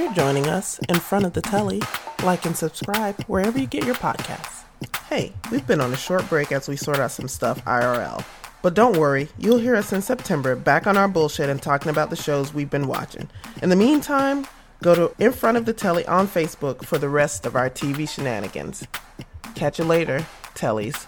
you're joining us in front of the telly, like and subscribe wherever you get your podcasts. Hey, we've been on a short break as we sort out some stuff IRL. But don't worry, you'll hear us in September back on our bullshit and talking about the shows we've been watching. In the meantime, go to In Front of the Telly on Facebook for the rest of our TV shenanigans. Catch you later, Tellies.